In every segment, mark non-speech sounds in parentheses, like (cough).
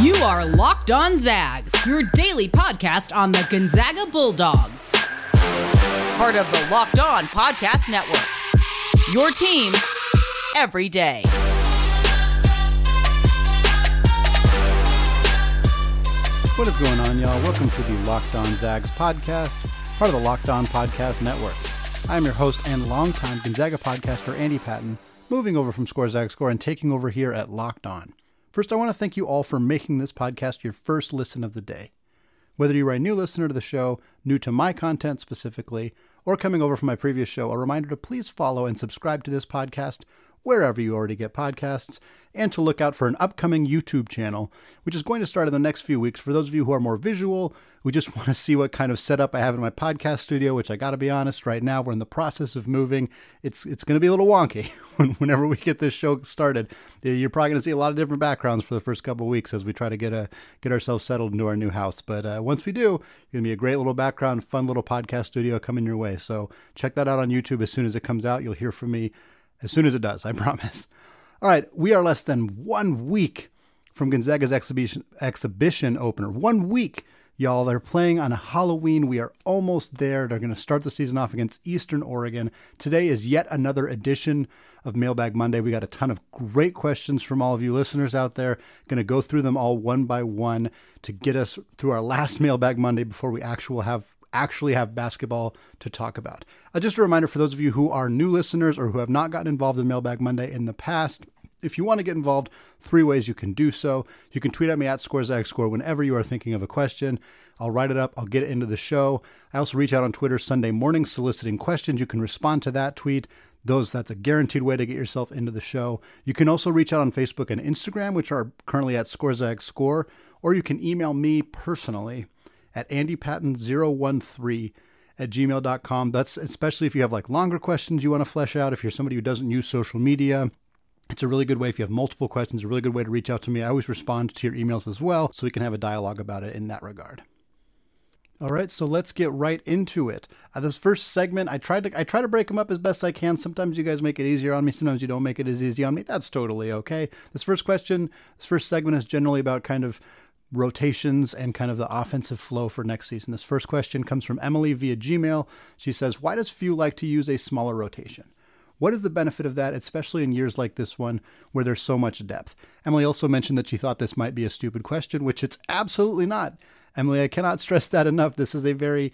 You are Locked On Zags, your daily podcast on the Gonzaga Bulldogs. Part of the Locked On Podcast Network. Your team every day. What is going on, y'all? Welcome to the Locked On Zags podcast, part of the Locked On Podcast Network. I'm your host and longtime Gonzaga podcaster, Andy Patton, moving over from Score Zag Score and taking over here at Locked On. First, I want to thank you all for making this podcast your first listen of the day. Whether you are a new listener to the show, new to my content specifically, or coming over from my previous show, a reminder to please follow and subscribe to this podcast wherever you already get podcasts, and to look out for an upcoming YouTube channel, which is going to start in the next few weeks. For those of you who are more visual, who just (laughs) want to see what kind of setup I have in my podcast studio, which I got to be honest, right now we're in the process of moving. It's it's going to be a little wonky (laughs) whenever we get this show started. You're probably going to see a lot of different backgrounds for the first couple weeks as we try to get a get ourselves settled into our new house. But uh, once we do, it's going to be a great little background, fun little podcast studio coming your way. So check that out on YouTube as soon as it comes out. You'll hear from me as soon as it does, I (laughs) promise. All right, we are less than one week from Gonzaga's exhibition exhibition opener. One week, y'all. They're playing on Halloween. We are almost there. They're going to start the season off against Eastern Oregon. Today is yet another edition of Mailbag Monday. We got a ton of great questions from all of you listeners out there. Going to go through them all one by one to get us through our last Mailbag Monday before we actually have actually have basketball to talk about. Uh, just a reminder for those of you who are new listeners or who have not gotten involved in Mailbag Monday in the past, if you want to get involved, three ways you can do so. You can tweet at me at ScoreZagScore whenever you are thinking of a question. I'll write it up, I'll get it into the show. I also reach out on Twitter Sunday morning soliciting questions. You can respond to that tweet. Those that's a guaranteed way to get yourself into the show. You can also reach out on Facebook and Instagram, which are currently at ScoreZagScore, or you can email me personally at andypatton013 at gmail.com. That's especially if you have like longer questions you want to flesh out, if you're somebody who doesn't use social media. It's a really good way if you have multiple questions, a really good way to reach out to me. I always respond to your emails as well, so we can have a dialogue about it in that regard. All right, so let's get right into it. Uh, this first segment, I tried to I try to break them up as best I can. Sometimes you guys make it easier on me. Sometimes you don't make it as easy on me. That's totally okay. This first question, this first segment is generally about kind of rotations and kind of the offensive flow for next season. This first question comes from Emily via Gmail. She says, Why does Few like to use a smaller rotation? What is the benefit of that, especially in years like this one where there's so much depth? Emily also mentioned that she thought this might be a stupid question, which it's absolutely not. Emily, I cannot (laughs) stress that enough. This is a very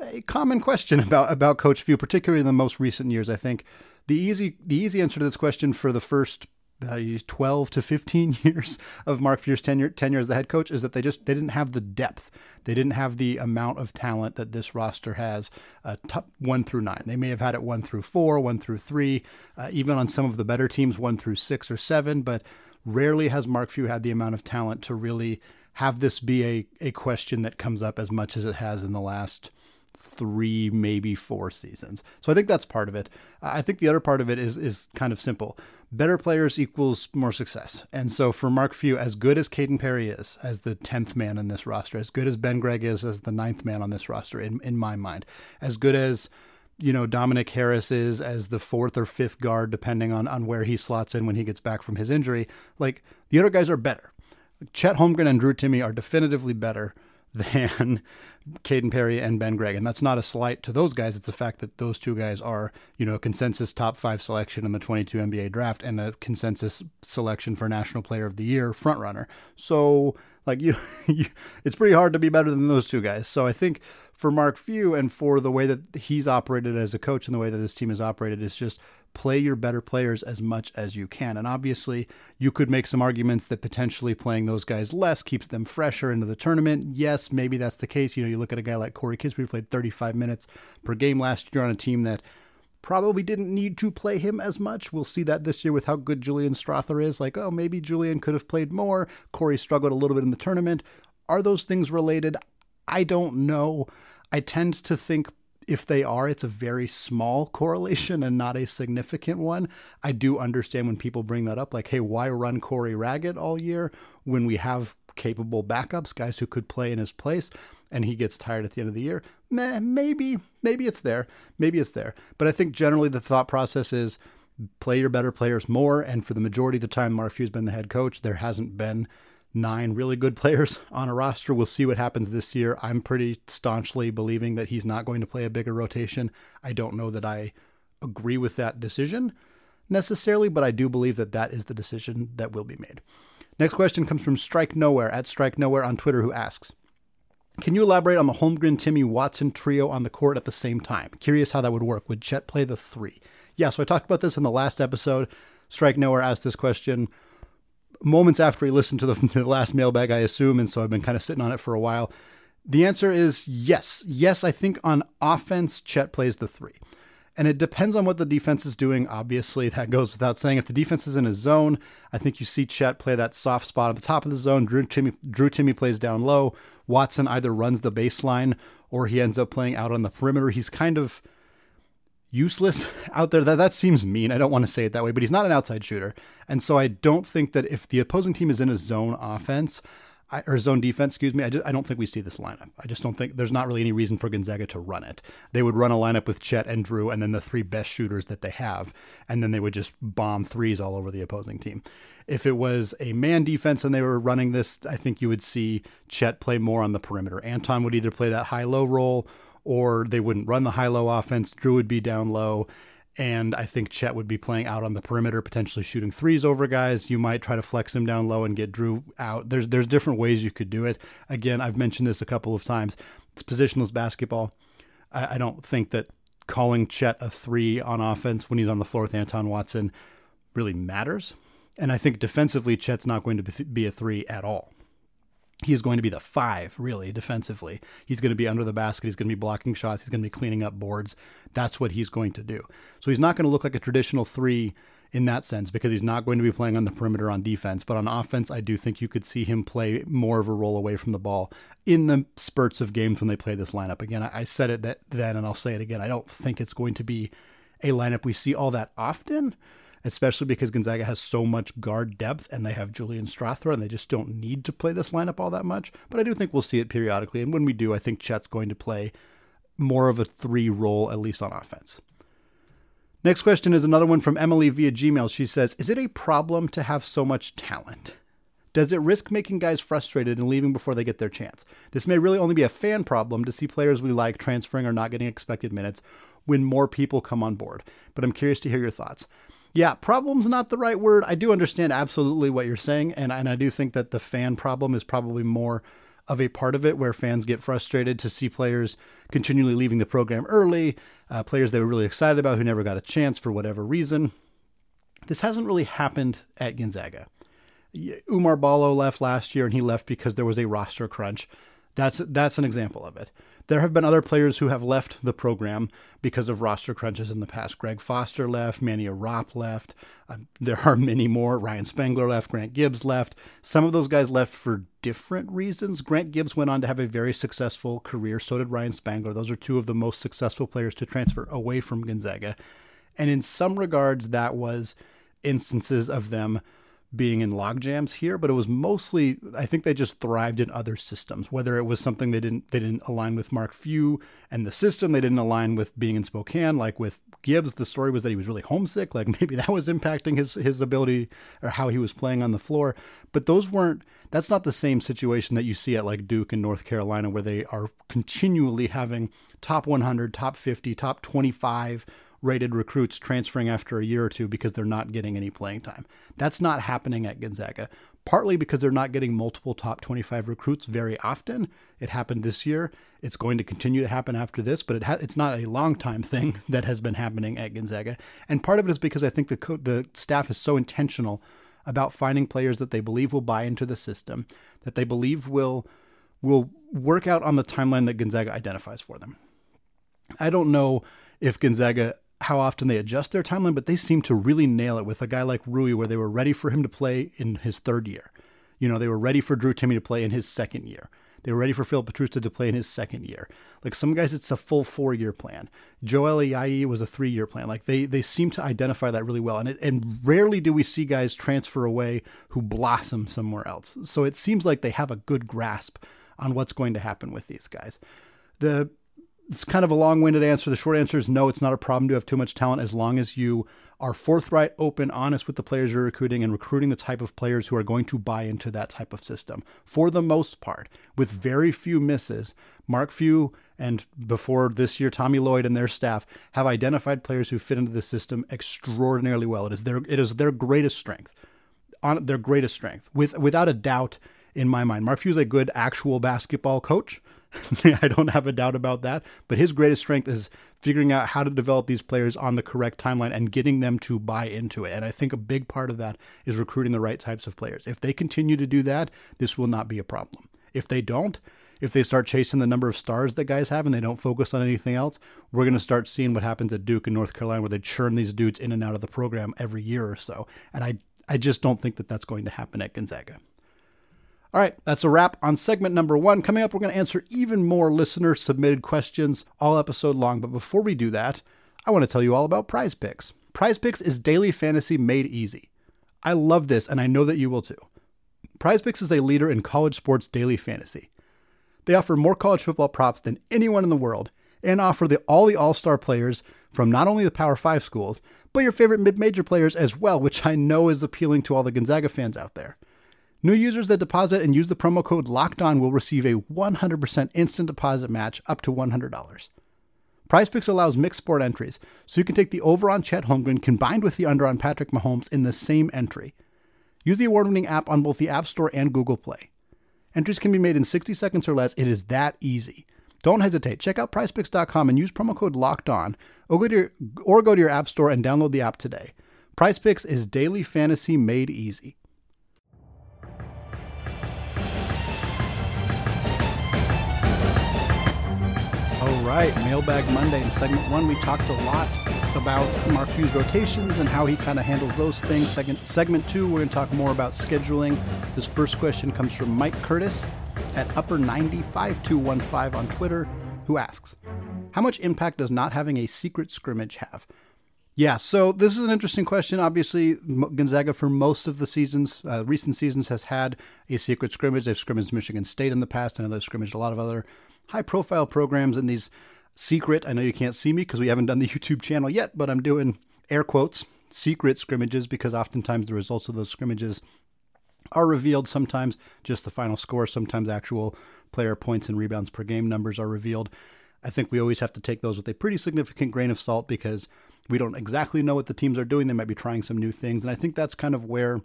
a common question (laughs) about, about Coach Few, particularly in the most recent years. I think the easy the easy answer to this question for the first uh, 12 to 15 (laughs) years of Mark Few's tenure, tenure as the head coach is that they just they didn't have the depth. They didn't have the amount of talent that this roster has, uh, top one through nine. They may have had it one through four, one through three, uh, even on some of the better teams, one through six or seven. But rarely has Mark Few had the amount of talent to really have this be a, a question that comes up as much as it has in the last – three, maybe four seasons. So I think that's part of it. I think the other part of it is is kind of simple. Better players equals more success. And so for Mark Few, as good as Kaden Perry is as the tenth man in this roster, as good as Ben Gregg is as the ninth man on this roster, in, in my mind, as good as you know Dominic Harris is as the fourth or fifth guard, depending on on where he slots in when he gets back from his injury. Like the other guys are better. Chet Holmgren and Drew Timme are definitively better than (laughs) Kaden Perry and Ben Gregg. And that's not a slight to those guys. It's the fact that those two guys are, you know, a consensus top five selection in the 22 NBA draft and a consensus selection for National Player of the Year frontrunner. So, like, you, (laughs) you, it's pretty hard to be better than those two guys. So I think for Mark Few and for the way that he's operated as a coach and the way that this team is operated is just play your better players as much as you can. And obviously, you could make some arguments that potentially playing those guys less keeps them fresher into the tournament. Yes, maybe that's the case. You know, you look at a guy like Corey Kispert who played 35 minutes per game last year on a team that probably didn't need to play him as much. We'll see that this year with how good Julian Strawther is. Like, oh, maybe Julian could have played more. Corey struggled a little bit in the tournament. Are those things related? I don't know. I tend to think if they are, it's a very small (laughs) correlation and not a significant one. I do understand when people bring that up, like, hey, why run Corey Raggett all year when we have capable backups, guys who could play in his place, and he gets tired at the end of the year? Meh, maybe, maybe it's there. Maybe it's there. But I think generally the thought process is play your better players more. And for the majority of the time Mark Few's been the head coach, there hasn't been nine really good players (laughs) on a roster. We'll see what happens this year. I'm pretty staunchly believing that he's not going to play a bigger rotation. I don't know that I agree with that decision necessarily, but I do believe that that is the decision that will be made. Next question comes from Strike Nowhere at Strike Nowhere on Twitter, who asks, "Can you elaborate on the Holmgren Timme Watson trio on the court at the same time? Curious how that would work. Would Chet play the three? Yeah, so I talked about this in the last episode. Strike Nowhere asked this question moments after he listened to the, (laughs) the last mailbag, I assume, and so I've been kind of sitting on it for a while. The answer is yes. Yes, I think on offense, Chet plays the three. And it depends on what the defense is doing. Obviously, that goes without saying. If the defense is in a zone, I think you see Chet play that soft spot at the top of the zone. Drew Timme, Drew Timme plays down low. Watson either runs the baseline or he ends up playing out on the perimeter. He's kind of useless (laughs) out there. That that seems mean. I don't want to say it that way, but he's not an outside shooter. And so I don't think that if the opposing team is in a zone offense, I, or zone defense, excuse me. I, just, I don't think we see this lineup. I just don't think there's not really any reason for Gonzaga to run it. They would run a lineup with Chet and Drew, and then the three best shooters that they have, and then they would just bomb threes all over the opposing team. If it was a man defense and they were running this, I think you would see Chet play more on the perimeter. Anton would either play that high low role, or they wouldn't run the high low offense. Drew would be down low, and I think Chet would be playing out on the perimeter, potentially shooting threes over guys. You might try to flex him down low and get Drew out. There's there's different ways you could do it. Again, I've mentioned this a couple of times. It's positionless basketball. I, I don't think that calling Chet a three on offense when he's on the floor with Anton Watson really matters. And I think defensively, Chet's not going to be a three at all he is going to be the five, really, defensively. He's going to be under the basket. He's going to be blocking shots. He's going to be cleaning up boards. That's what he's going to do. So he's not going to look like a traditional three in that sense because he's not going to be playing on the perimeter on defense. But on offense, I do think you could see him play more of a role away from the ball in the spurts of games when they play this lineup. Again, I said it that then, and I'll say it again. I don't think it's going to be a lineup we see all that often especially because Gonzaga has so much guard depth and they have Julian Strawther and they just don't need to play this lineup all that much. But I do think we'll see it periodically. And when we do, I think Chet's going to play more of a three role, at least on offense. Next question is another one from Emily via Gmail. She says, Is it a problem to have so much talent? Does it risk making guys frustrated and leaving before they get their chance? This may really only be a fan problem to see players we like transferring or not getting expected minutes when more people come on board. But I'm curious to hear your thoughts. Yeah, problem's not the right word. I do understand absolutely what you're saying, and, and I do think that the fan problem is probably more of a part of it where fans get frustrated to see players continually leaving the program early, uh, players they were really excited about who never got a chance for whatever reason. This hasn't really happened at Gonzaga. Oumar Ballo left last year, and he left because there was a roster crunch. That's that's an example of it. There have been other players who have left the program because of roster crunches in the past. Greg Foster left, Manny Arop left. Uh, there are (laughs) many more. Ryan Spangler left, Grant Gibbs left. Some of those guys left for different reasons. Grant Gibbs went on to have a very successful career. So did Ryan Spangler. Those are two of the most successful players to transfer away from Gonzaga. And in some regards, that was instances of them being in logjams here, but it was mostly I think they just thrived in other systems. Whether it was something they didn't they didn't align with Mark Few and the system, they didn't align with being in Spokane. Like with Gibbs, the story was that he was really homesick. Like (laughs) maybe that was impacting his his ability or how he was playing on the floor. But those weren't. That's not the same situation that you see at like Duke and North Carolina, where they are continually having top 100, top 50, top 25 rated recruits transferring after a year or two because they're not getting any playing time. That's not happening at Gonzaga, partly because they're not getting multiple top 25 recruits very often. It happened this year. It's going to continue to happen after this, but it ha- it's not a long time thing (laughs) that has been happening at Gonzaga. And part of it is because I think the co- the staff is so intentional about finding players that they believe will buy into the system, that they believe will will work out on the timeline that Gonzaga identifies for them. I don't know if Gonzaga how often they adjust their timeline, but they seem to really nail it with a guy like Rui, where they were ready for him to play in his third year. You know, they were ready for Drew Timme to play in his second year. They were ready for Phil Petrusev to play in his second year. Like some guys, it's a full four year plan. Joel Ayayi was a three year plan. Like they they seem to identify that really well. And it, and rarely do we see guys transfer away who blossom somewhere else. So it seems like they have a good grasp on what's going to happen with these guys. The it's kind of a long winded answer. The short answer is no, it's not a problem to have too much talent as long as you are forthright, open, honest with the players you're recruiting and recruiting the type of players who are going to buy into that type of system. For the most part, with very few misses, Mark Few and before this year, Tommy Lloyd and their staff have identified players who fit into the system extraordinarily well. It is their it is their greatest strength. On their greatest strength. With without a doubt in my mind. Mark Few is a good actual basketball coach. (laughs) I don't have a doubt about that. But his greatest strength is figuring out how to develop these players on the correct timeline and getting them to buy into it. And I think a big part of that is recruiting the right types of players. If they continue to do that, this will not be a problem. If they don't, if they start chasing the number of stars that guys have and they don't focus on anything else, we're going to start seeing what happens at Duke and North Carolina where they churn these dudes in and out of the program every year or so. And I, I just don't think that that's going to happen at Gonzaga. All right, that's a wrap on segment number one. Coming up, we're going to answer even more listener submitted questions all episode long. But before we do that, I want to tell you all about Prize Picks. Prize Picks is daily fantasy made easy. I love this, and I know that you will too. Prize Picks is a leader in college sports daily fantasy. They offer more college football props than anyone in the world and offer the, all the all star players from not only the Power 5 schools, but your favorite mid major players as well, which I know is appealing to all the Gonzaga fans out there. New users that deposit and use the promo code Locked On will receive a 100% instant deposit match up to $100. PrizePicks allows mixed sport entries, so you can take the over on Chet Holmgren combined with the under on Patrick Mahomes in the same entry. Use the award-winning app on both the App Store and Google Play. Entries can be made in 60 seconds or less. It is that easy. Don't hesitate. Check out PrizePicks.com and use promo code Locked On, or go to your, or go to your App Store and download the app today. PrizePicks is daily fantasy made easy. Right, Mailbag Monday. In segment one, we talked a lot about Mark Few's rotations and how he kind of handles those things. Second, segment two, we're going to talk more about scheduling. This first question comes from Mike Curtis at Upper905215 on Twitter, who asks, How much impact does not having a secret scrimmage have? Yeah, so this is an interesting question. Obviously, Gonzaga for most of the seasons, uh, recent seasons, has had a secret scrimmage. They've scrimmaged Michigan State in the past. Know they've scrimmaged a lot of other high profile programs and these secret, I know you can't see me because we haven't done the (laughs) YouTube channel yet, but I'm doing air quotes, secret scrimmages because oftentimes the results of those scrimmages are revealed. Sometimes just the final score, sometimes actual player points and rebounds per game numbers are revealed. I think we always have to take those with a pretty significant grain of salt because we don't exactly know what the teams are doing. They might be trying some new things. And I think that's kind of where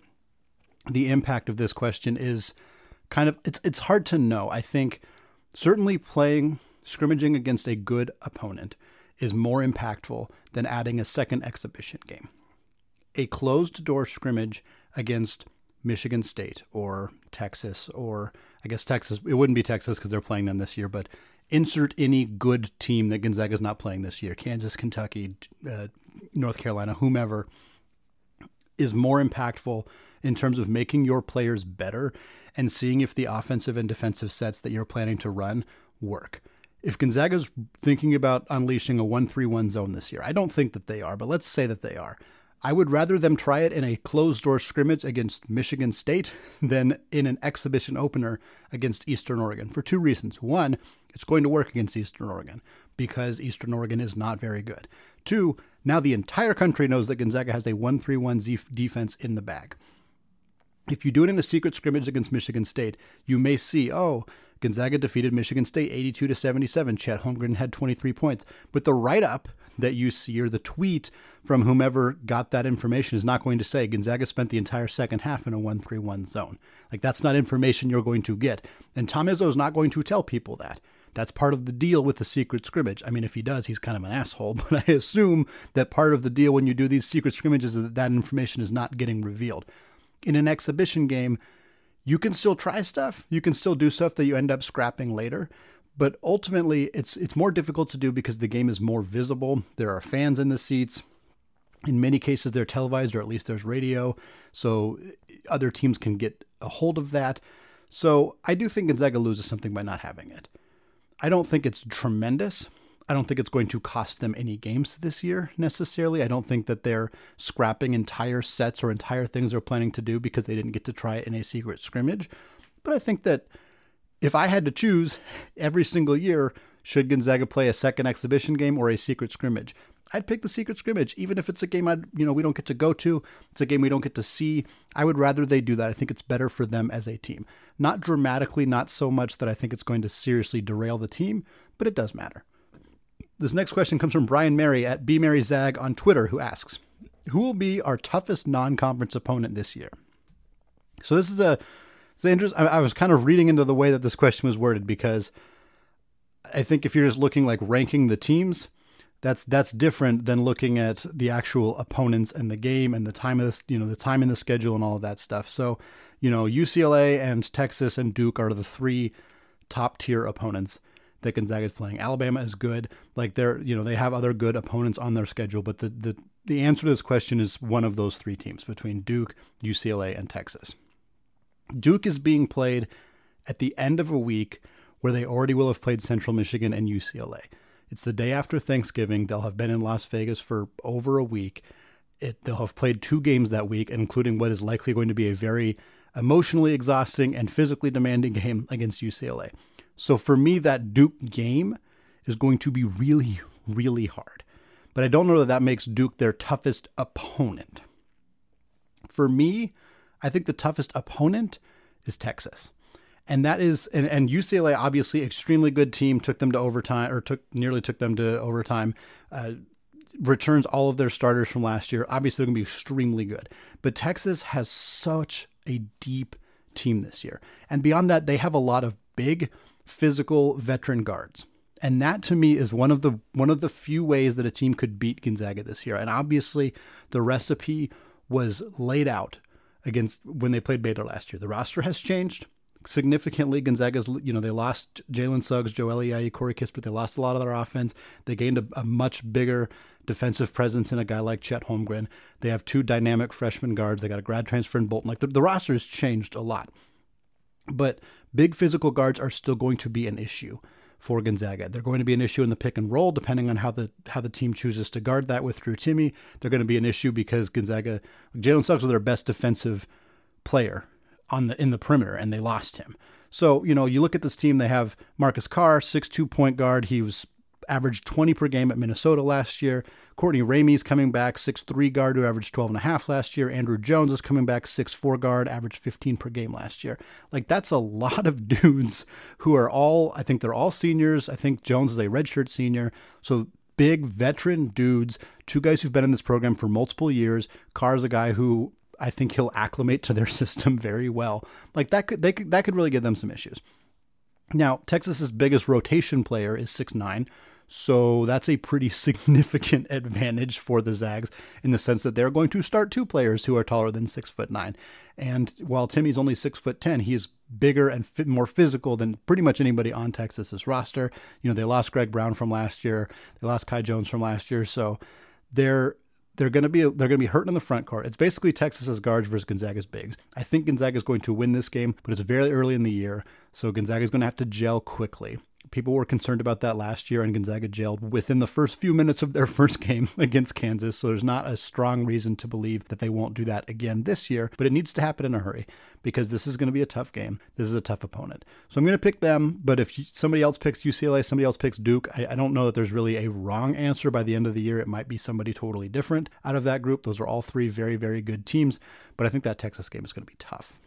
the impact of this question is kind of it's it's hard to know. I think Certainly, playing scrimmaging against a good opponent is more impactful than adding a second exhibition game. A closed door scrimmage against Michigan State or Texas, or I guess Texas, it wouldn't be Texas because they're playing them this year, but insert any good team that Gonzaga is not playing this year Kansas, Kentucky, uh, North Carolina, whomever is more impactful in terms of making your players better and seeing if the offensive and defensive sets that you're planning to run work. If Gonzaga's thinking about unleashing a 1 3 1 zone this year, I don't think that they are, but let's say that they are. I would rather them try it in a closed door scrimmage against Michigan State (laughs) than in an exhibition opener against Eastern Oregon for two reasons. One, it's going to work against Eastern Oregon because Eastern Oregon is not very good. Two, now the entire country knows that Gonzaga has a 1 3 1 defense in the bag if you do it in a secret scrimmage against Michigan State, you may see, oh, Gonzaga defeated Michigan State 82 to 77. Chet Holmgren had 23 points. But the write up that you see or the tweet from whomever got that information is not going to say Gonzaga spent the entire second half in a 1 3 1 zone. Like, that's not information you're going to get. And Tom Izzo is not going to tell people that. That's part of the deal with the secret scrimmage. I mean, if he does, he's kind of an asshole, (laughs) but I assume that part of the deal when you do these secret scrimmages is that that information is not getting revealed in an exhibition game, you can still try stuff. You can still do stuff that you end up scrapping later. But ultimately, it's it's more difficult to do because the game is more visible. There are fans in the seats. In many cases, they're televised, or at least there's radio, so eh, other teams can get a hold of that. So I do think Gonzaga loses something by not having it. I don't think it's tremendous, I don't think it's going to cost them any games this year necessarily. I don't think that they're scrapping entire sets or entire things they're planning to do because they didn't get to try it in a secret scrimmage. But I think that if I had to choose (laughs) every single year, Should Gonzaga play a second exhibition game or a secret scrimmage? I'd pick the secret scrimmage, even if it's a game I you know we don't get to go to. It's a game we don't get to see. I would rather they do that. I think it's better for them as a team. Not dramatically, not so much that I think it's going to seriously derail the team, but it does matter. This next question comes from Brian Mary at B Mary Zag on Twitter, who asks, "Who will be our toughest non-conference opponent this year?" So this is a it's interesting. I, I was kind of reading into the way that this question was worded because I think if you're just looking like ranking the teams, that's that's different than looking at the actual opponents and the game and the time of this, you know, the time in the schedule and all of that stuff. So, you know, UCLA and Texas and Duke are the three top tier opponents that Gonzaga is playing. Alabama is good. Like they're, you know, they have other good opponents on their schedule, but the the the answer to this question is one of those three teams between Duke, UCLA, and Texas. Duke is being played at the end of a week where they already will have played Central Michigan and UCLA. It's the day after Thanksgiving. They'll have been in Las Vegas for over a week. It, they'll have played two games that week, including what is likely going to be a very emotionally exhausting and physically demanding (laughs) game against UCLA. So for me, that Duke game is going to be really, really hard. But I don't know that that makes Duke their toughest opponent. For me, I think the toughest opponent is Texas. And that is and, and UCLA obviously extremely good team took them to overtime or took nearly took them to overtime. Uh, returns all of their starters from last year. Obviously, they're going to be extremely good. But Texas has such a deep team this year. And beyond that, they have a lot of big physical veteran guards. And that to me is one of the one of the few ways that a team could beat Gonzaga this year. And obviously, the recipe was laid out against when they played Baylor last year. The roster has changed significantly. Gonzaga's, you know, they lost Jalen Suggs, Joel Ayayi, Corey Kispert. They lost a lot of their offense. They gained a, a, much bigger defensive presence in a guy like Chet Holmgren. They have two dynamic freshman guards. They got a grad transfer in Bolton. Like the, the roster has changed a lot. But big physical guards are still going to be an issue for Gonzaga. They're going to be an issue in the pick and roll, depending on how the how the team chooses to guard that with Drew Timme. They're going to be an issue because Gonzaga, Jalen Suggs was their best defensive player on the in the perimeter, and they lost him. So you know, you look at this team. They have Marcus Carr, six two point guard. He was averaged 20 per game at Minnesota last year. Courtney Ramey's coming back, six three guard who averaged 12 and a half last year. Andrew Jones is coming back, six four guard, averaged 15 per game last year. Like that's a lot of (laughs) dudes who are all, I think they're all seniors. I think Jones is a redshirt senior. So big veteran dudes, two guys who've been in this program for multiple years. Carr's a guy who I think he'll acclimate to their (laughs) system very well. Like that could they could that could really give them some issues. Now, Texas's biggest rotation player is six nine. So that's a pretty (laughs) significant advantage for the Zags in the sense that they're going to start two players who are taller than six foot nine. And while Timme's only six foot ten, he is bigger and fit, more physical than pretty much anybody on Texas's roster. You know, they lost Greg Brown from last year, they lost Kai Jones from last year, so they're they're going to be they're going to be hurting in the front court. It's basically Texas's guards versus Gonzaga's bigs. I think Gonzaga is going to win this game, but it's very early in the year, so Gonzaga is going to have to gel quickly. People were concerned about that last year, and Gonzaga jailed within the first few minutes of their (laughs) first game against Kansas. So there's not a strong reason to believe that they won't do that again this year, but it needs to happen in a hurry because this is going to be a tough game. This is a tough opponent. So I'm going to pick them, but if somebody else picks UCLA, somebody else picks Duke, I, I don't know that there's really a wrong answer by the end of the year. It might be somebody totally different out of that group. Those are all three very, very good teams, but I think that Texas game is going to be tough.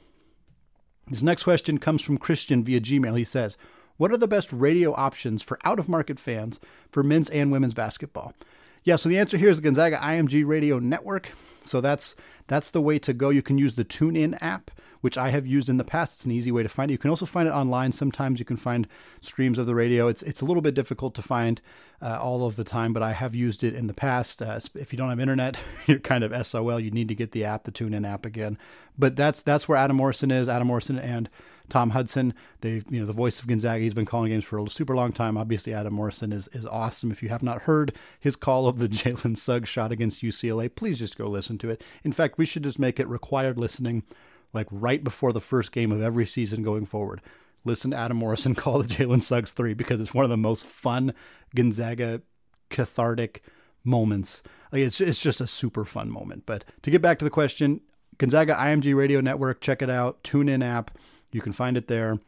This next question comes from Christian via Gmail. He says, what are the best radio options for out of market fans for men's and women's basketball? Yeah, so the answer here is the Gonzaga IMG Radio Network. So that's that's the way to go. You can use the TuneIn app, which I have used in the past. It's an easy way to find it. You can also find it online. Sometimes you can find streams of the radio. It's it's a little bit difficult to find uh, all of the time, but I have used it in the past. Uh, if you don't have internet, (laughs) you're kind of SOL. You need to get the app, the TuneIn app again. But that's that's where Adam Morrison is. Adam Morrison and Tom Hudson, they you know the voice of Gonzaga. He's been calling games for a super long time. Obviously, Adam Morrison is is awesome. If you have not heard his call of the (laughs) Jalen Suggs shot against UCLA, please just go listen to it. In fact, we should just make it required listening, like right before the first game of every season going forward. Listen to Adam Morrison (laughs) call the Jalen Suggs three because it's one of the most fun Gonzaga cathartic moments. Like it's it's just a super fun moment. But to get back to the question, Gonzaga IMG Radio Network, check it out. Tune in app. You can find it there.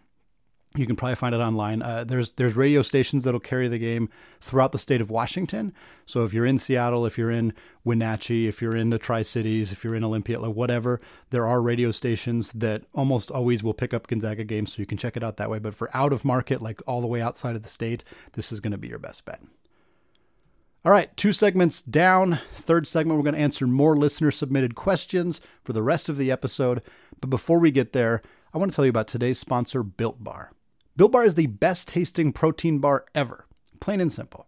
You can probably find it online. Uh, there's there's radio stations that'll carry the game throughout the state of Washington. So if you're in Seattle, if you're in Wenatchee, if you're in the Tri Cities, if you're in Olympia, like whatever, there are radio stations that almost always will pick up Gonzaga games, so you can check it out that way. But for out of market, like all the way outside of the state, this is going to be your best bet. All right, two segments down. Third segment, we're going to answer more listener submitted questions for the rest of the episode. But before we get there, I want to tell you about today's sponsor, Built Bar. Built Bar is the best tasting protein bar ever, plain and simple.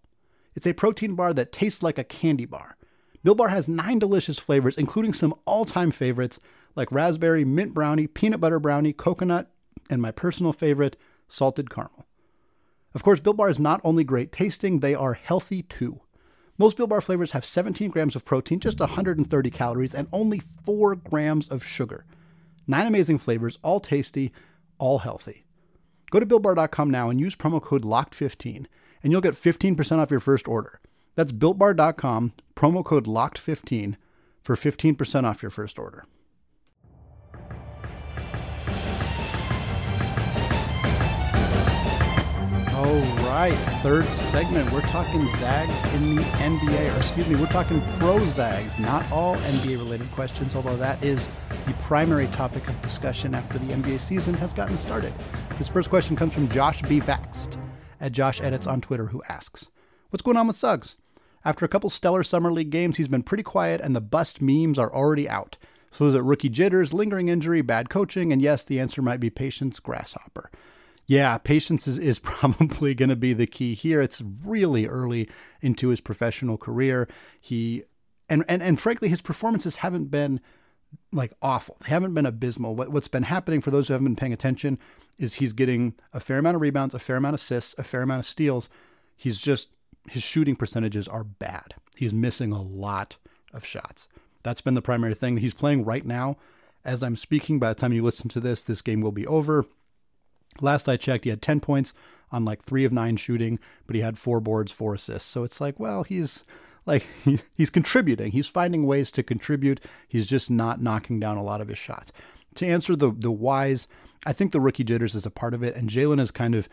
It's a protein bar that tastes like a candy bar. Built Bar has nine delicious flavors, including some all time favorites like raspberry, mint brownie, peanut butter brownie, coconut, and my personal favorite, salted caramel. Of course, Built Bar is not only great tasting, they are healthy too. Most Built Bar flavors have 17 grams of protein, just 130 calories, and only 4 grams of sugar. Nine amazing flavors, all tasty, all healthy. Go to BuiltBar.com now and use promo code LOCKED15, and you'll get 15% off your first order. That's BuiltBar.com, promo code LOCKED15 for 15% off your first order. All right, third segment. We're talking Zags in the NBA, or excuse me, we're talking pro Zags, not all NBA related questions, although that is the primary topic of discussion after the NBA season has gotten started. His first question comes from Josh B. Vaxed at Josh Edits on Twitter, who asks, What's going on with Suggs? After a couple stellar Summer League games, he's been pretty quiet, and the bust memes are already out. So is it rookie jitters, lingering injury, bad coaching? And yes, the answer might be patience, grasshopper. Yeah, patience is, is (laughs) probably going to be the key here. It's really early into his professional career. He and, and and frankly, his performances haven't been like awful. They haven't been abysmal. What, what's been happening for those who haven't been paying attention is he's getting a fair amount of rebounds, a fair amount of assists, a fair amount of steals. He's just his shooting percentages are bad. He's missing a lot of shots. That's been the primary thing. He's playing right now. As I'm speaking, by the time you listen to this, this game will be over. Last I checked, he had 10 points on like three of nine shooting, but he had four boards, four assists. So it's like, well, he's like (laughs) he's contributing. He's finding ways to contribute. He's just not knocking down a lot of his shots. To answer the the whys, I think the rookie jitters is a part of it, and Jalen is kind of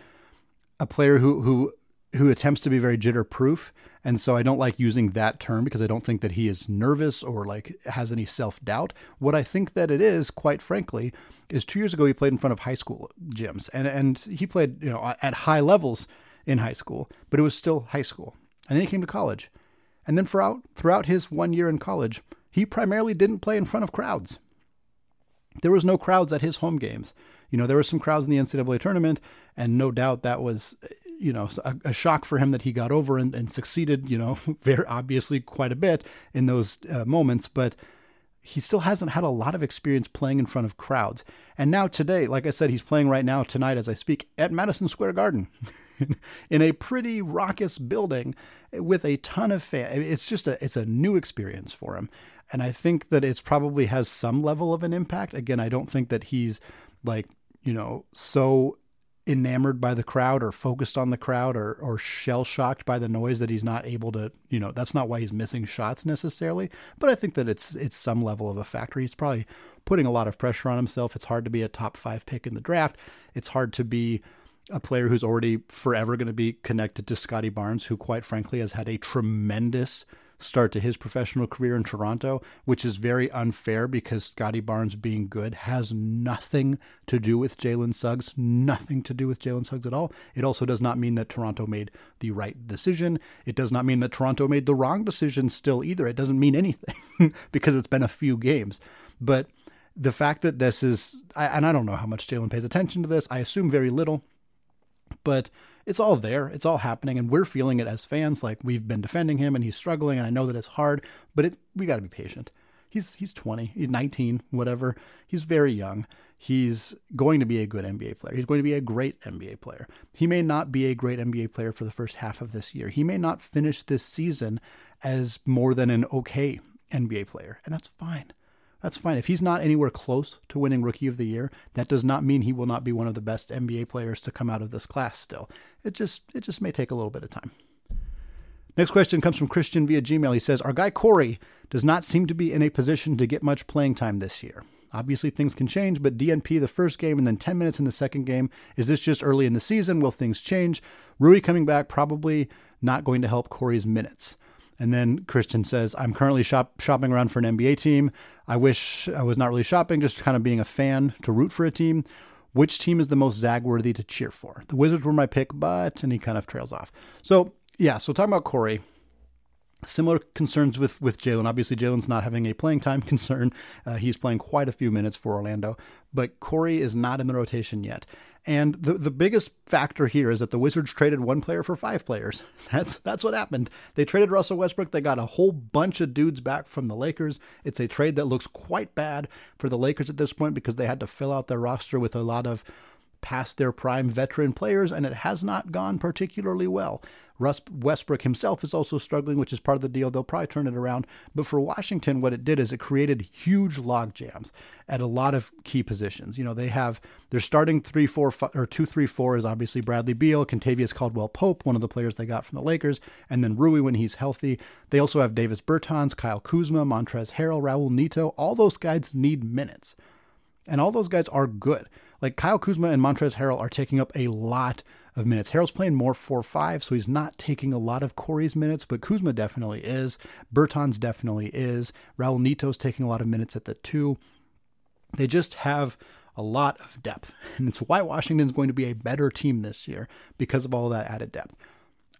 a player who who who attempts to be very jitter proof. And so I don't like using that term because I don't think that he is nervous or like has any self doubt. What I think that it is, quite frankly, is two years ago he played in front of high school gyms and, and he played, you know, at high levels in high school, but it was still high school. And then he came to college. And then throughout throughout his one year in college, he primarily didn't play in front of crowds. There was no crowds at his home games. You know, there were some crowds in the NCAA tournament, and no doubt that was, you know, a, a shock for him that he got over and, and, succeeded, you know, (laughs) very obviously quite a bit in those uh, moments. But he still hasn't had a lot of experience playing in front of crowds. And now today, like I said, he's playing right now tonight as I speak at Madison Square Garden. (laughs) (laughs) in a pretty raucous building with a ton of fans. It's just a it's a new experience for him, and I think that it's probably has some level of an impact. Again, I don't think that he's like you know so enamored by the crowd or focused on the crowd or, or shell shocked by the noise that he's not able to you know that's not why he's missing shots necessarily but i think that it's it's some level of a factor he's probably putting a lot of pressure on himself it's hard to be a top five pick in the draft it's hard to be a player who's already forever going to be connected to Scottie Barnes, who, quite frankly, has had a tremendous start to his professional career in Toronto, which is very unfair because Scottie Barnes being good has nothing to do with Jalen Suggs, nothing to do with Jalen Suggs at all. It also does not mean that Toronto made the right decision. It does not mean that Toronto made the wrong decision still either. It doesn't mean anything (laughs) because it's been a few games. But the fact that this is, and I don't know how much Jalen pays attention to this, I assume very little but it's all there. It's all happening, and we're feeling it as fans. Like we've been defending him, and he's struggling, and I know that it's hard, but it, we got to be patient. He's he's 20, he's 19, whatever. He's very young. He's going to be a good NBA player. He's going to be a great NBA player. He may not be a great NBA player for the first half of this year. He may not finish this season as more than an okay NBA player, and that's fine. That's fine. If he's not anywhere close to winning Rookie of the Year, that does not mean he will not be one of the best NBA players to come out of this class still. It just it just may take a little bit of time. Next question comes from Christian via Gmail. He says, Our guy Corey does not seem to be in a position to get much playing time this year. Obviously, things can change, but DNP the first game and then 10 minutes in the second game. Is this just early in the season? Will things change? Rui coming back, probably not going to help Corey's minutes. And then Christian says, I'm currently shop- shopping around for an NBA team. I wish I was not really shopping, just kind of being a fan to root for a team. Which team is the most Zag worthy to cheer for? The Wizards were my pick, but, and he kind of trails off. So, yeah, so talking about Corey, Similar concerns with with Jalen. Obviously, Jalen's not having a playing time (laughs) concern. Uh, he's playing quite a few minutes for Orlando, but Corey is not in the rotation yet. And the the biggest factor here is that the Wizards traded one player for five players. (laughs) That's that's what happened. They traded Russell Westbrook. They got a whole bunch of dudes back from the Lakers. It's a trade that looks quite bad for the Lakers at this point because they had to fill out their roster with a lot of past their prime veteran players, and it has not gone particularly well. Russ Westbrook himself is also struggling, which is part of the deal. They'll probably turn it around. But for Washington, what it did is it created huge log jams at a lot of key positions. You know, they have they're starting three, four, five, or two, three, four is obviously Bradley Beal, Kentavious Caldwell Pope, one of the players they got from the Lakers, and then Rui when he's healthy. They also have Davis Bertans, Kyle Kuzma, Montrezl Harrell, Raul Neto. All those guys need minutes. And all those guys are good. Like Kyle Kuzma and Montrezl Harrell are taking up a lot of minutes. Harrell's playing more 4 5, so he's not taking a lot of Corey's minutes, but Kuzma definitely is. Bertans' definitely is. Raul Neto's taking a lot of minutes at the two. They just have a lot of depth, (laughs) and it's why Washington's going to be a better team this year because of all that added depth.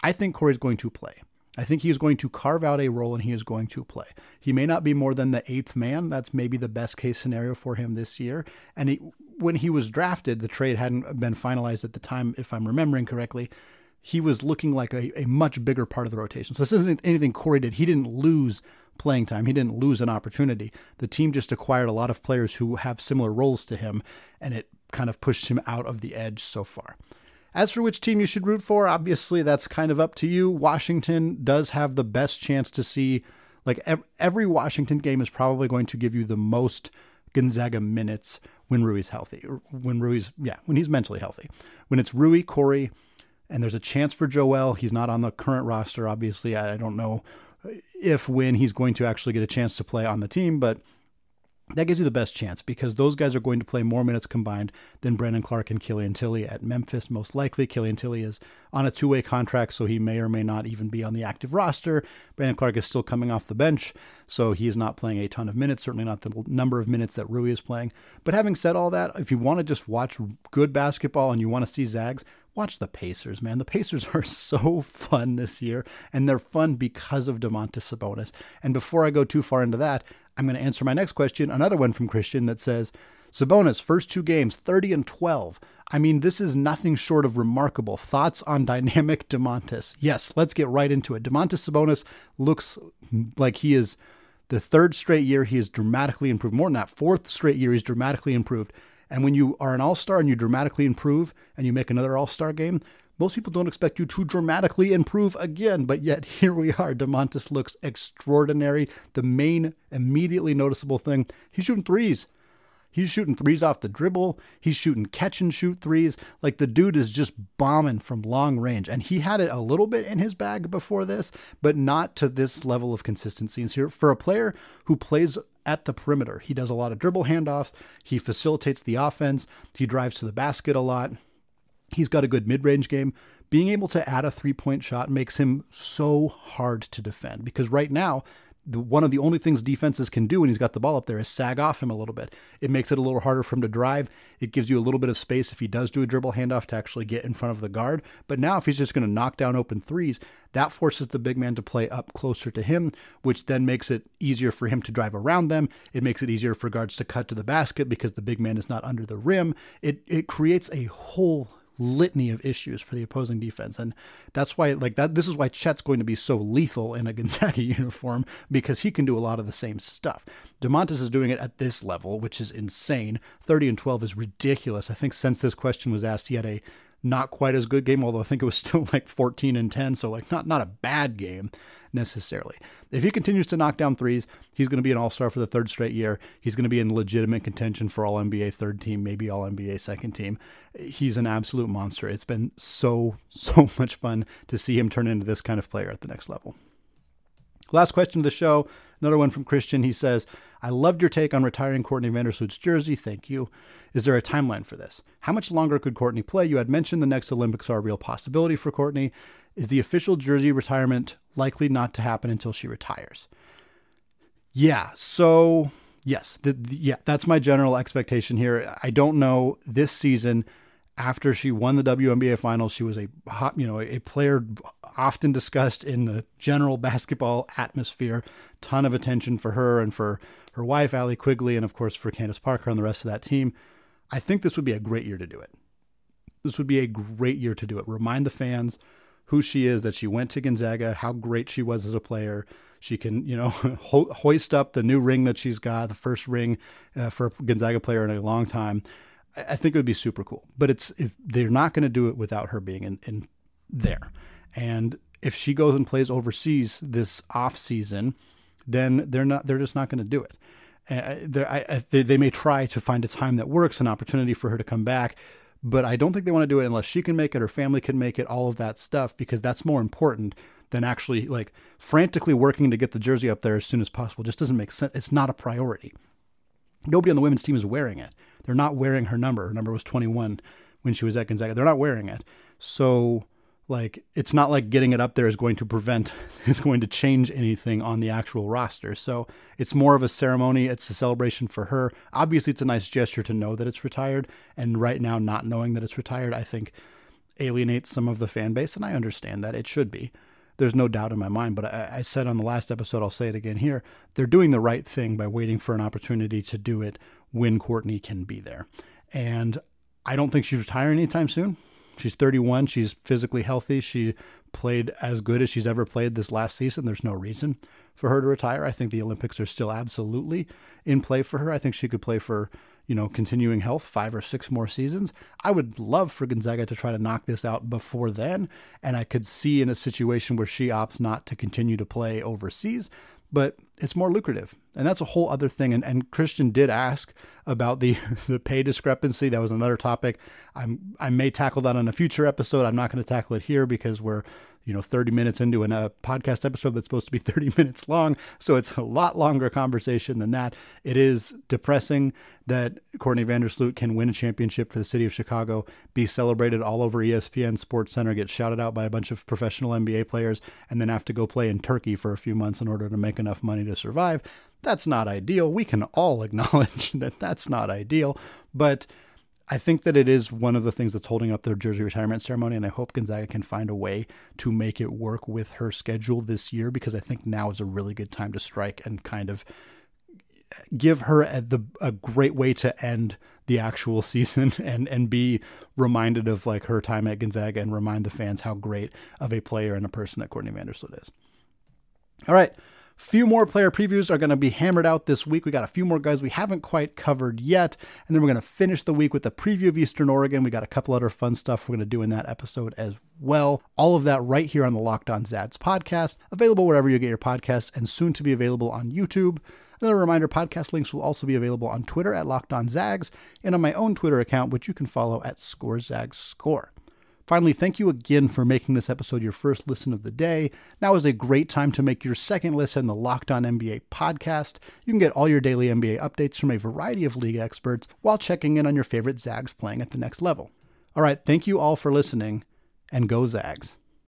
I think Corey's going to play. I think he is going to carve out a role and he is going to play. He may not be more than the eighth man. That's maybe the best case scenario for him this year. And he, when he was drafted, the trade hadn't been finalized at the time, if I'm remembering correctly. He was looking like a, a much bigger part of the rotation. So this isn't anything Corey did. He didn't lose playing time. He didn't lose an opportunity. The team just acquired a lot of players who have similar roles to him, and it kind of pushed him out of the edge so far. As for which team you should root for, obviously that's kind of up to you. Washington does have the best chance to see, like every Washington game is probably going to give you the most Gonzaga minutes when Rui's healthy. When Rui's, yeah, when he's mentally healthy. When it's Rui, Corey, and there's a chance for Joel. He's not on the current roster, obviously. I don't know if, when he's going to actually get a chance to play on the team, but that gives you the best chance because those guys are going to play more minutes combined than Brandon Clarke and Killian Tillie at Memphis. Most likely, Killian Tillie is on a two way contract, so he may or may not even be on the active roster. Brandon Clarke is still coming off the bench, so he is not playing a ton of minutes, certainly not the number of minutes that Rui is playing. But having said all that, if you want to just watch good basketball and you want to see Zags, watch the Pacers, man. The Pacers are (laughs) so fun this year, and they're fun because of Domantas Sabonis. And before I go too far into that, I'm going to answer my next question, another one from Christian that says, Sabonis, first two games, 30 and 12. I mean, this is nothing short of remarkable. Thoughts on (laughs) dynamic Domantas? Yes, let's get right into it. Domantas Sabonis looks like he is the third straight year he has dramatically improved. More than that, fourth straight year he's dramatically improved. And when you are an all star and you dramatically improve and you make another all star game, most people don't expect you to dramatically improve again, but yet (laughs) here we are. Domantas looks extraordinary. The main immediately noticeable thing, he's shooting threes. He's shooting threes off the dribble. He's shooting catch and shoot threes. Like the dude is just bombing from long range. And he had it a little bit in his bag before this, but not to this level of consistency. And here, for a player who plays at the perimeter, he does a lot of dribble handoffs. He facilitates the offense. He drives to the basket a lot. He's got a good mid range game. Being able to add a three point shot makes him so hard to defend because right now, one of the only things defenses can do when he's got the ball up there is sag off him a little bit. It makes it a little harder for him to drive. It gives you a little bit of space if he does do a dribble handoff to actually get in front of the guard. But now, if he's just going to knock down open threes, that forces the big man to play up closer to him, which then makes it easier for him to drive around them. It makes it easier for guards to cut to the basket because the big man is not under the rim. It it creates a whole litany of issues for the opposing defense. And that's why, like that, this is why Chet's going to be so lethal in a (laughs) Gonzaga uniform because he can do a lot of the same stuff. Domantas is doing it at this level, which is insane. 30 and 12 is ridiculous. I think since this question was asked, he had a not quite as good game, although I think it was (laughs) still like 14 and 10, so like not not a bad game necessarily. If he continues to knock down threes, he's going to be an all-star for the third straight year. He's going to be in legitimate contention for all NBA third team, maybe all NBA second team. He's an absolute monster. It's been so (laughs) so much fun to see him turn into this kind of player at the next level. Last question of the show. Another one from Christian. He says, I loved your take on retiring Courtney Vandersloot's jersey. Thank you. Is there a timeline for this? How much longer could Courtney play? You had mentioned the next Olympics are a real possibility for Courtney. Is the official jersey retirement likely not to happen until she retires? Yeah. So, yes. The, the, yeah, that's my general expectation here. I don't know this season after she won the WNBA finals, she was a hot, you know, a player often discussed in the general basketball atmosphere. Ton of attention for her and for her wife, Allie Quigley, and of course for Candace Parker and the rest of that team. I think this would be a great year to do it. This would be a great year to do it. Remind the fans who she is, that she went to Gonzaga, how great she was as a player. She can, you know, (laughs) ho- hoist up the new ring that she's got, the first ring uh, for a Gonzaga player in a long time. I think it would be super cool. But it's they're not going to do it without her being in, in there. And if she goes and plays overseas this off season, then they're not they're just not going to do it. Uh, I, they, they may try to find a time that works, an opportunity for her to come back, but I don't think they want to do it unless she can make it, her family can make it, all of that stuff, because that's more important than actually like frantically working to get the jersey up there as soon as possible. Just doesn't make sense. It's not a priority. Nobody on the women's team is wearing it. They're not wearing her number. Her number was 21 when she was at Gonzaga. They're not wearing it. So like it's not like getting it up there is going to prevent (laughs) is going to change anything on the actual roster. So it's more of a ceremony, it's a celebration for her. Obviously it's a nice gesture to know that it's retired and right now not knowing that it's retired I think alienates some of the fan base and I understand that it should be. There's no doubt in my mind, but I, I said on the last episode, I'll say it again here. They're doing the right thing by waiting for an opportunity to do it when Courtney can be there. And I don't think she's retiring anytime soon. She's 31. She's physically healthy. She played as good as she's ever played this last season. There's no reason for her to retire. I think the Olympics are still absolutely in play for her. I think she could play for, you know, continuing health five or six more seasons. I would love for Gonzaga to try to knock this out before then. And I could see in a situation where she opts not to continue to play overseas but it's more lucrative. And that's a whole other thing. And, and Christian did ask about the, (laughs) the pay discrepancy. That was another topic. I'm, I may tackle that on a future episode. I'm not going to tackle it here because we're you know 30 minutes into a podcast episode that's supposed to be (laughs) 30 minutes long so it's a lot longer conversation than that it is depressing that courtney vandersloot can win a championship for the city of chicago be celebrated all over espn sports center get shouted out by a bunch of professional nba players and then have to go play in turkey for a few months in order to make enough money to survive that's not ideal we can all (laughs) acknowledge that that's not ideal but I think that it is one of the things that's holding up their jersey retirement ceremony, and I hope Gonzaga can find a way to make it work with her schedule this year because I think now is a really good time to strike and kind of give her a, the a great way to end the actual (laughs) season and and be reminded of like her time at Gonzaga and remind the fans how great of a player and a person that Courtney Vandersloot is. All right. Few more player previews are going to be hammered out this week. We got a few more guys we haven't quite covered yet. And then we're going to finish the week with a preview of Eastern Oregon. We got a couple other fun stuff we're going to do in that episode as well. All of that right here on the Locked On Zags podcast, available wherever you get your podcasts and soon to be available on YouTube. Another reminder podcast links will also be available on Twitter at Locked On Zags and on my own Twitter account, which you can follow at ScoreZagsScore. Finally, thank you again for making this episode your first listen of the day. Now is a great time to make your second listen the Locked On NBA podcast. You can get all your daily NBA updates from a variety of league experts while checking in on your favorite Zags playing at the next level. All right, thank you all for listening, and go Zags.